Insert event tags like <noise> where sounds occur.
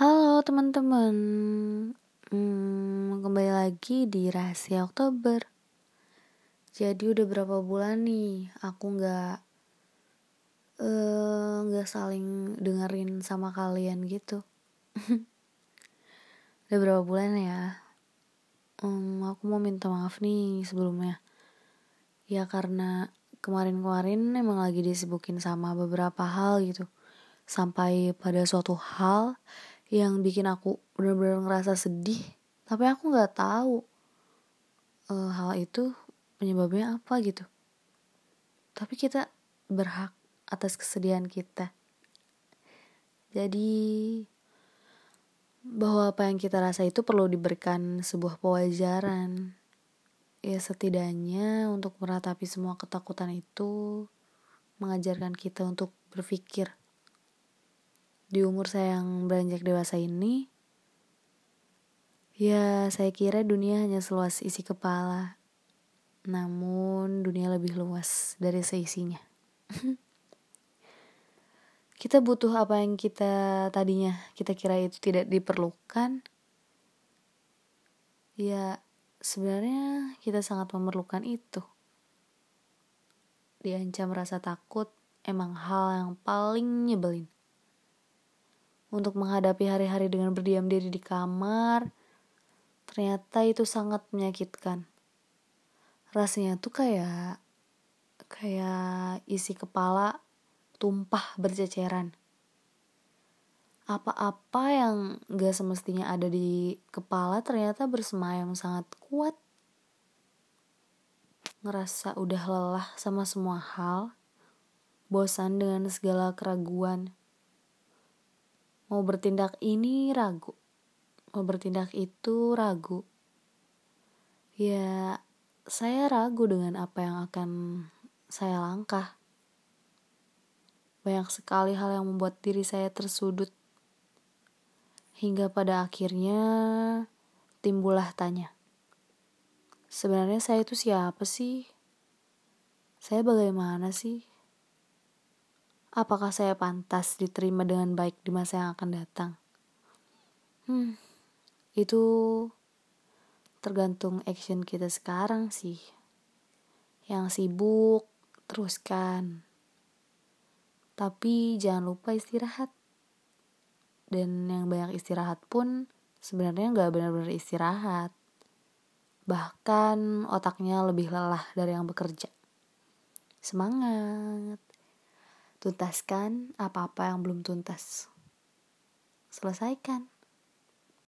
Halo teman-teman, hmm, kembali lagi di Rahasia Oktober. Jadi udah berapa bulan nih aku nggak eh, uh, saling dengerin sama kalian gitu. <laughs> udah berapa bulan ya? Um, aku mau minta maaf nih sebelumnya. Ya karena kemarin-kemarin emang lagi disibukin sama beberapa hal gitu. Sampai pada suatu hal yang bikin aku benar-benar ngerasa sedih. Tapi aku nggak tahu uh, hal itu penyebabnya apa gitu. Tapi kita berhak atas kesedihan kita. Jadi bahwa apa yang kita rasa itu perlu diberikan sebuah pewajaran ya setidaknya untuk meratapi semua ketakutan itu mengajarkan kita untuk berpikir di umur saya yang beranjak dewasa ini, ya saya kira dunia hanya seluas isi kepala. Namun dunia lebih luas dari seisinya. <laughs> kita butuh apa yang kita tadinya kita kira itu tidak diperlukan. Ya, sebenarnya kita sangat memerlukan itu. Diancam rasa takut emang hal yang paling nyebelin untuk menghadapi hari-hari dengan berdiam diri di kamar, ternyata itu sangat menyakitkan. Rasanya tuh kayak kayak isi kepala tumpah berceceran. Apa-apa yang gak semestinya ada di kepala ternyata bersemayam sangat kuat. Ngerasa udah lelah sama semua hal, bosan dengan segala keraguan Mau bertindak ini ragu. Mau bertindak itu ragu. Ya, saya ragu dengan apa yang akan saya langkah. Banyak sekali hal yang membuat diri saya tersudut. Hingga pada akhirnya timbullah tanya. Sebenarnya saya itu siapa sih? Saya bagaimana sih? Apakah saya pantas diterima dengan baik di masa yang akan datang? Hmm, itu tergantung action kita sekarang sih. Yang sibuk, teruskan. Tapi jangan lupa istirahat. Dan yang banyak istirahat pun sebenarnya nggak benar-benar istirahat. Bahkan otaknya lebih lelah dari yang bekerja. Semangat! Tuntaskan apa-apa yang belum tuntas. Selesaikan.